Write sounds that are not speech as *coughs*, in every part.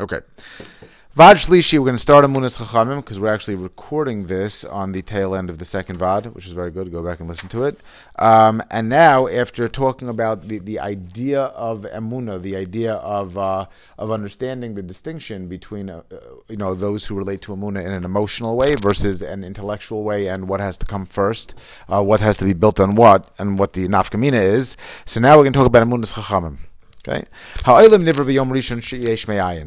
Okay. Vaad we're going to start Emunas Chachamim because we're actually recording this on the tail end of the second Vaad, which is very good. Go back and listen to it. Um, and now, after talking about the, the idea of Emuna, the idea of uh, of understanding the distinction between uh, you know those who relate to Emuna in an emotional way versus an intellectual way, and what has to come first, uh, what has to be built on what, and what the nafkamina is. So now we're going to talk about Emunas Chachamim. Okay.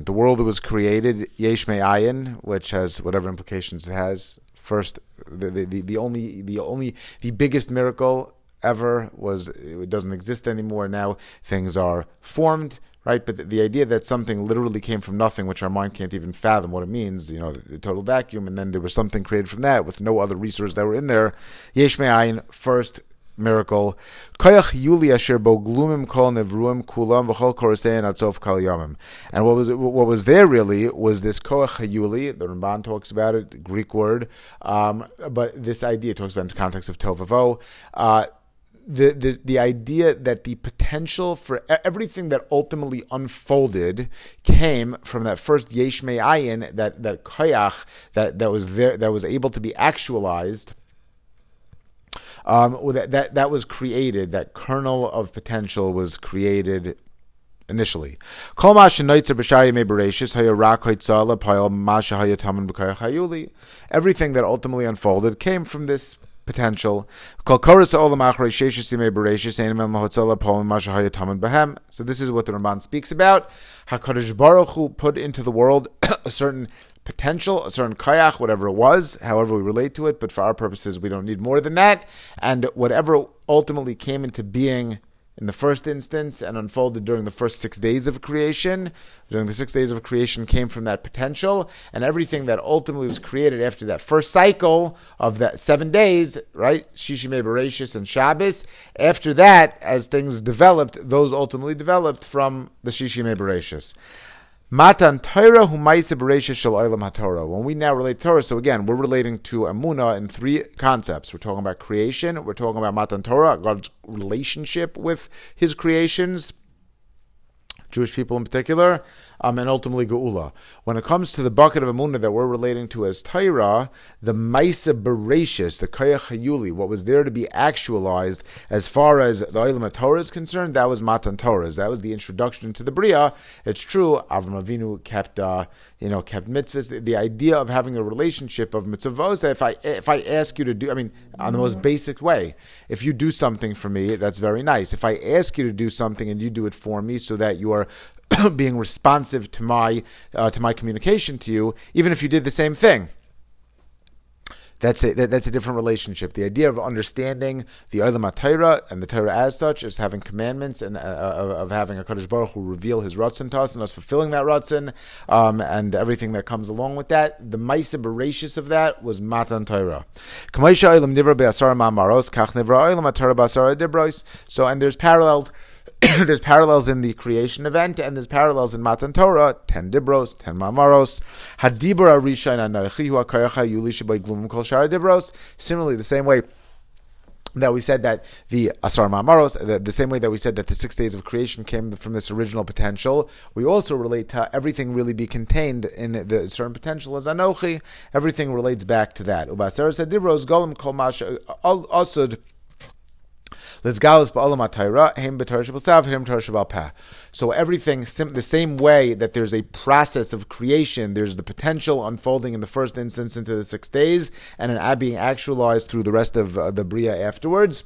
The world that was created, yesh me'ayin, which has whatever implications it has. First, the, the, the only the only the biggest miracle ever was it doesn't exist anymore. Now things are formed, right? But the, idea that something literally came from nothing, which our mind can't even fathom what it means, you know, the, the total vacuum, and then there was something created from that with no other resources that were in there. Yesh me'ayin, first miracle. Koyach Yuli asher bo glumim kol nevruim kulam v'chol atzof kal yomim. And what was what was there really was this koach Yuli. The Ramban talks about it, Greek word, um, but this idea talks about in the context of tovavo. Uh, the, the the idea that the potential for everything that ultimately unfolded came from that first yesh ayin that that koyach that that was there that was able to be actualized um, that, that that was created. That kernel of potential was created initially. Everything that ultimately unfolded came from this potential. So this is what the Ramban speaks about. Hakadosh Baruch Hu put into the world *coughs* a certain potential, a certain kayak, whatever it was, however we relate to it, but for our purposes, we don't need more than that. And whatever ultimately came into being in the first instance and unfolded during the first six days of creation, during the six days of creation came from that potential, and everything that ultimately was created after that first cycle of that seven days, right? Shishime Bereshis and Shabbos. After that, as things developed, those ultimately developed from the Shishime Bereshis. Matan Torah humaisa bereisha shel olam haTorah. When we now relate Torah, so again, we're relating to Amuna in three concepts. We're talking about creation. We're talking about Matan Torah, God's relationship with His creations, Jewish people in particular, um, and ultimately Geula. When it comes to the bucket of Amunah that we're relating to as Taira, the Maisa Bereshis, the Kayach Hayuli, what was there to be actualized as far as the Olam Torah is concerned, that was Matan Torah. That was the introduction to the Bria. It's true, Avram Avinu kept, uh, you know, kept mitzvahs. The, the, idea of having a relationship of mitzvahs, if I, if I ask you to do, I mean, on the most basic way, if you do something for me, that's very nice. If I ask you to do something and you do it for me so that you are *coughs* being responsive to my uh, to my communication to you, even if you did the same thing. That's a, that's a different relationship. The idea of understanding the Olam Torah and the Torah as such is having commandments and uh, uh of having a Kadosh Baruch Hu reveal His Ratzon to us and us fulfilling that Ratzon um, and everything that comes along with that. The Maisa Bereshis of that was Matan Torah. So, and there's parallels *coughs* there's parallels in the creation event, and there's parallels in Matan Torah, ten dibros, ten mamaros. Hadibur arisha anochi hu akayacha yuli shabai glumim kol shara dibros. Similarly, the same way that we said that the Asar Mamaros, the, the, same way that we said that the six days of creation came from this original potential, we also relate to everything really be contained in the certain potential as Anochi. Everything relates back to that. Ubasar said Divros Golim Kol Mash Asud so everything, the same way that there's a process of creation, there's the potential unfolding in the first instance into the six days, and an being actualized through the rest of uh, the Bria afterwards.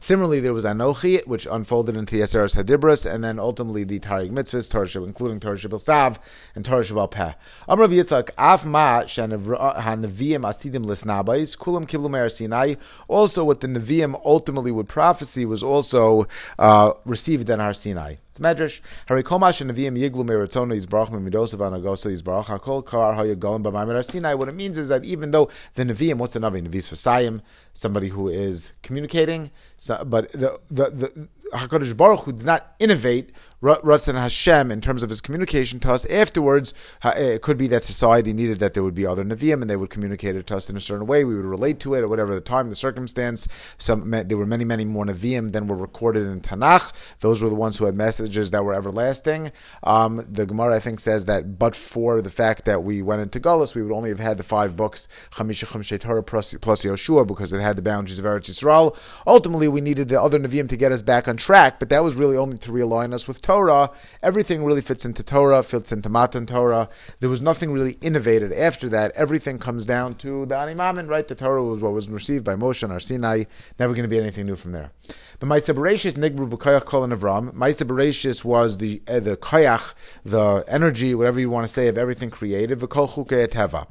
Similarly, there was Anochi, which unfolded into the Eseres Hadibras, and then ultimately the Taryag Mitzvahs, Torah including Torah Shebichsav and Torah Shebaal Peh. Amr Af Ma Hanaviyim Asidim Lisnabais, Kulam Sinai. Also, what the Nevi'im ultimately would prophecy was also uh, received in Har Sinai. It's Medrash. Harikomash and Nevi'im Yiglu Meritzono Yizbarach Mimidosav Anagosa Yizbarach Hakol Kar Hayagolim B'Maimer Sinai. What it means is that even though the Nevi'im, what's the Navi? Nevi's Fasayim, somebody who is communicating, so, but the, the, the Hakadosh Baruch Hu did not innovate Ratzon Hashem in terms of his communication to us. Afterwards, it could be that society needed that there would be other Nevi'im and they would communicate it to us in a certain way. We would relate to it or whatever the time, the circumstance. Some there were many, many more Nevi'im than were recorded in Tanakh. Those were the ones who had messages that were everlasting. Um, the Gemara, I think, says that but for the fact that we went into Gullus, we would only have had the five books, Chamisha Chumshe Torah plus, plus Yoshua, because it had the boundaries of Eretz Yisrael. Ultimately, we needed the other Nevi'im to get us back on track, but that was really only to realign us with Torah, everything really fits into Torah, fits into Matan Torah. There was nothing really innovated after that. Everything comes down to the Ani Maamin, right? The Torah was what was received by Moshe and Sinai. Never going to be anything new from there. But Maisa Bereshis Nigru B'Koyach Kol Avram. Maisa Bereshis was the uh, the koyach, the energy, whatever you want to say, of everything created. V'Kol Chukei Teva.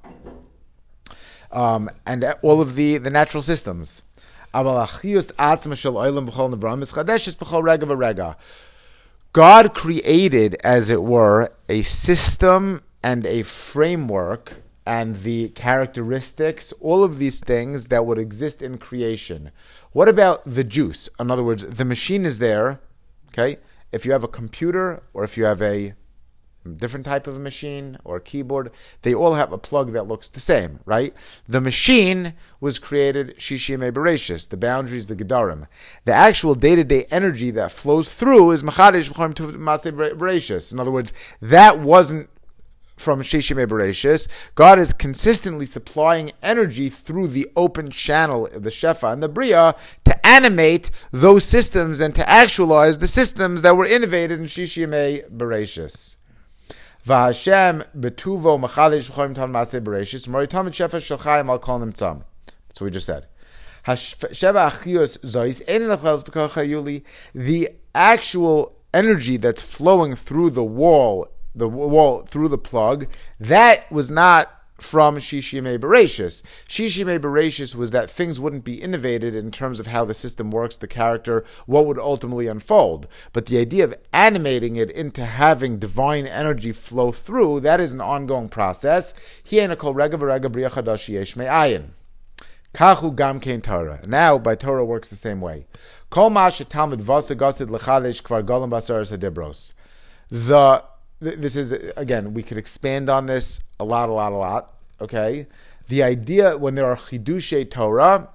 Um, and all of the, the natural systems. God created, as it were, a system and a framework and the characteristics, all of these things that would exist in creation. What about the juice? In other words, the machine is there, okay? If you have a computer or if you have a different type of machine or keyboard, they all have a plug that looks the same, right? The machine was created Shishime Bereshis, the boundaries, the Gedarim. The actual day-to-day energy that flows through is Machadish Bereshis. In other words, that wasn't from Shishime Bereshis. God is consistently supplying energy through the open channel of the Shefa and the Bria to animate those systems and to actualize the systems that were innovated in Shishime Bereshis. V'Hashem betuvo maseh bereshis shefa shalchayim al kol nimtzam. That's what we just said. Zois. The actual energy that's flowing through the wall, the wall through the plug, that was not from Shishime Bereshis. Shishime Bereshis was that things wouldn't be innovated in terms of how the system works, the character, what would ultimately unfold. But the idea of animating it into having divine energy flow through, that is an ongoing process. Kahu gam kein Torah. Now, by Torah works the same way. Kol kvar basar The this is again we could expand on this a lot, a lot, a lot. Okay, the idea when there are chidushe Torah,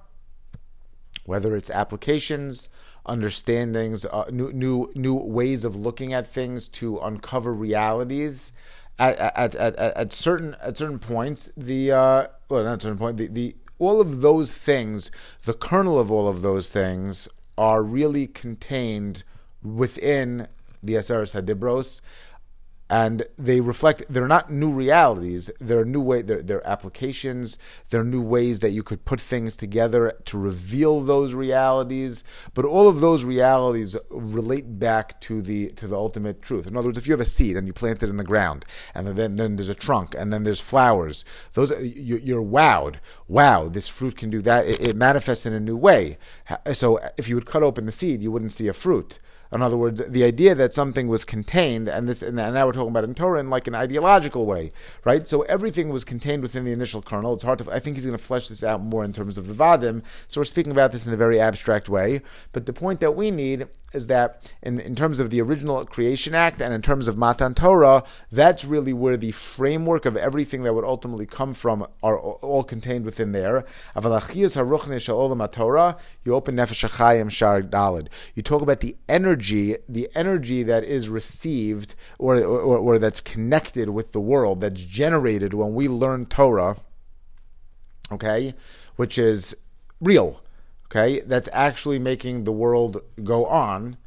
whether it's applications, understandings, uh, new, new new ways of looking at things to uncover realities. At, at, at, at, certain at certain points, the uh, well, not certain point, the, the all of those things, the kernel of all of those things, are really contained within the Aseres Hadibros and they reflect they're not new realities. They're new way they're, they're, applications. They're new ways that you could put things together to reveal those realities. But all of those realities relate back to the to the ultimate truth. In other words if you have a seed and you plant it in the ground and then then there's a trunk and then there's flowers those you, are wowed. Wow this fruit can do that. It, it manifests in a new way. So if you would cut open the seed you wouldn't see a fruit in other words, the idea that something was contained, and this, and now we're talking about in Torah in like an ideological way, right? So everything was contained within the initial kernel. It's hard to. I think he's going to flesh this out more in terms of the vadim. So we're speaking about this in a very abstract way. But the point that we need is that in, in terms of the original creation act and in terms of Matan Torah, that's really where the framework of everything that would ultimately come from are all contained within there. You open Nefesh HaChaim Shar Dalid. You talk about the energy, the energy that is received or, or, or that's connected with the world, that's generated when we learn Torah, okay, which is real okay, that's actually making the world go on.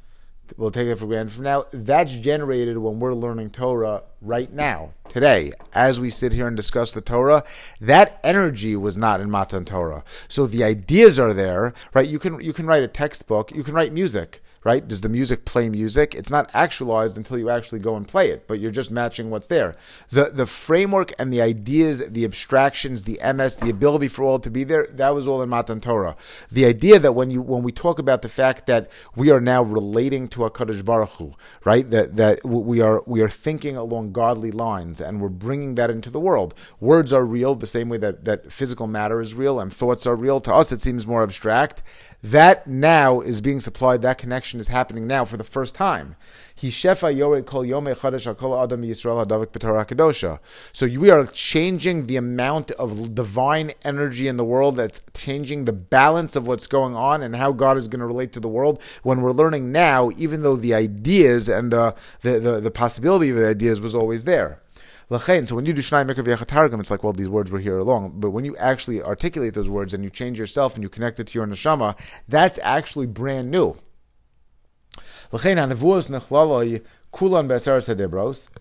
We'll take it for granted from now. That's generated when we're learning Torah right now, today, as we sit here and discuss the Torah. That energy was not in Matan Torah. So the ideas are there, right? You can you can write a textbook, you can write music right? Does the music play music? It's not actualized until you actually go and play it, but you're just matching what's there. The the framework and the ideas, the abstractions, the MS, the ability for all to be there, that was all in Matan Torah. The idea that when you when we talk about the fact that we are now relating to HaKadosh Baruch Hu, right? That that we are we are thinking along godly lines and we're bringing that into the world. Words are real the same way that, that physical matter is real and thoughts are real. To us it seems more abstract that now is being supplied. That connection is happening now for the first time. So we are changing the amount of divine energy in the world. That's changing the balance of what's going on and how God is going to relate to the world. When we're learning now, even though the ideas and the the, the, the possibility of the ideas was always there. So when you do Shnai Mikra Targum, it's like, well, these words were here along. But when you actually articulate those words and you change yourself and you connect it to your neshama, that's actually brand new.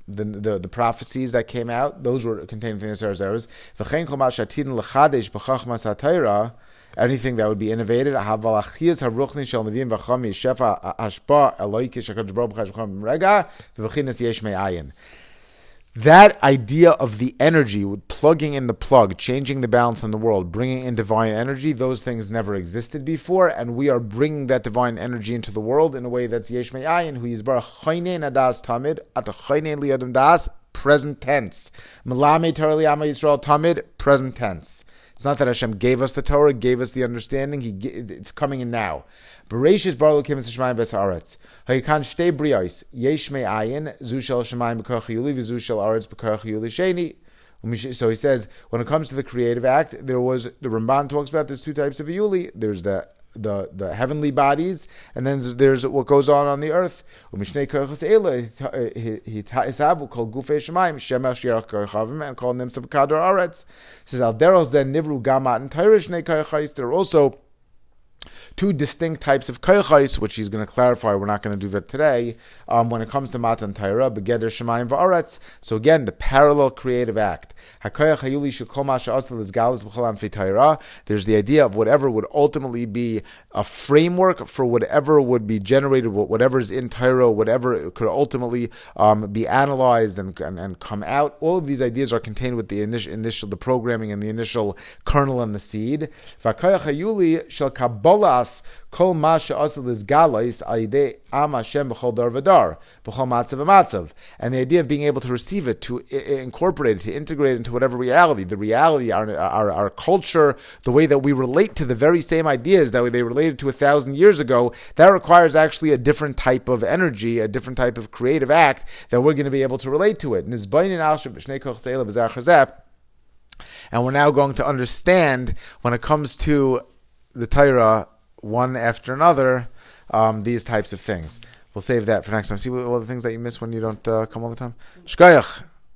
The, the, the prophecies that came out, those were contained in the Seres anything that would be innovated. That idea of the energy, with plugging in the plug, changing the balance in the world, bringing in divine energy, those things never existed before, and we are bringing that divine energy into the world in a way that's yesh me'ayin, who is bar chaynein adas tamid, at chaynein liyadam das, present tense. Melame Torah liyama Yisrael tamid, present tense. It's not that Hashem gave us the Torah, gave us the understanding. He, it's coming in now. Hayikan shtei brios yesh yuli aretz yuli sheni. Um, so he says, when it comes to the creative act, there was the Ramban talks about there's two types of yuli. There's the the, the heavenly bodies, and then there's what goes on on the earth. And call them sabkadar aretz. Says al derol zen nivru gamat and There are also two distinct types of koichais, which he's going to clarify. We're not going to do that today. Um, when it comes to Matan Taira, Begeder Shemayim Va'aretz. So again, the parallel creative act. There's the idea of whatever would ultimately be a framework for whatever would be generated, whatever is in Taira, whatever could ultimately um, be analyzed and, and, and, come out. All of these ideas are contained with the initial, initial the programming and the initial kernel and the seed. shall kol masha asal is ayde am Hashem b'chol dar v'dar b'chol matzav and the idea of being able to receive it, to incorporate it, to integrate it into whatever reality, the reality, our, our, our culture, the way that we relate to the very same ideas that they related to a thousand years ago, that requires actually a different type of energy, a different type of creative act that we're going to be able to relate to it. And we're now going to understand when it comes to the Torah one after another, um, these types of things. We'll save that for next time. See all the things that you miss when you don't uh, come all the time.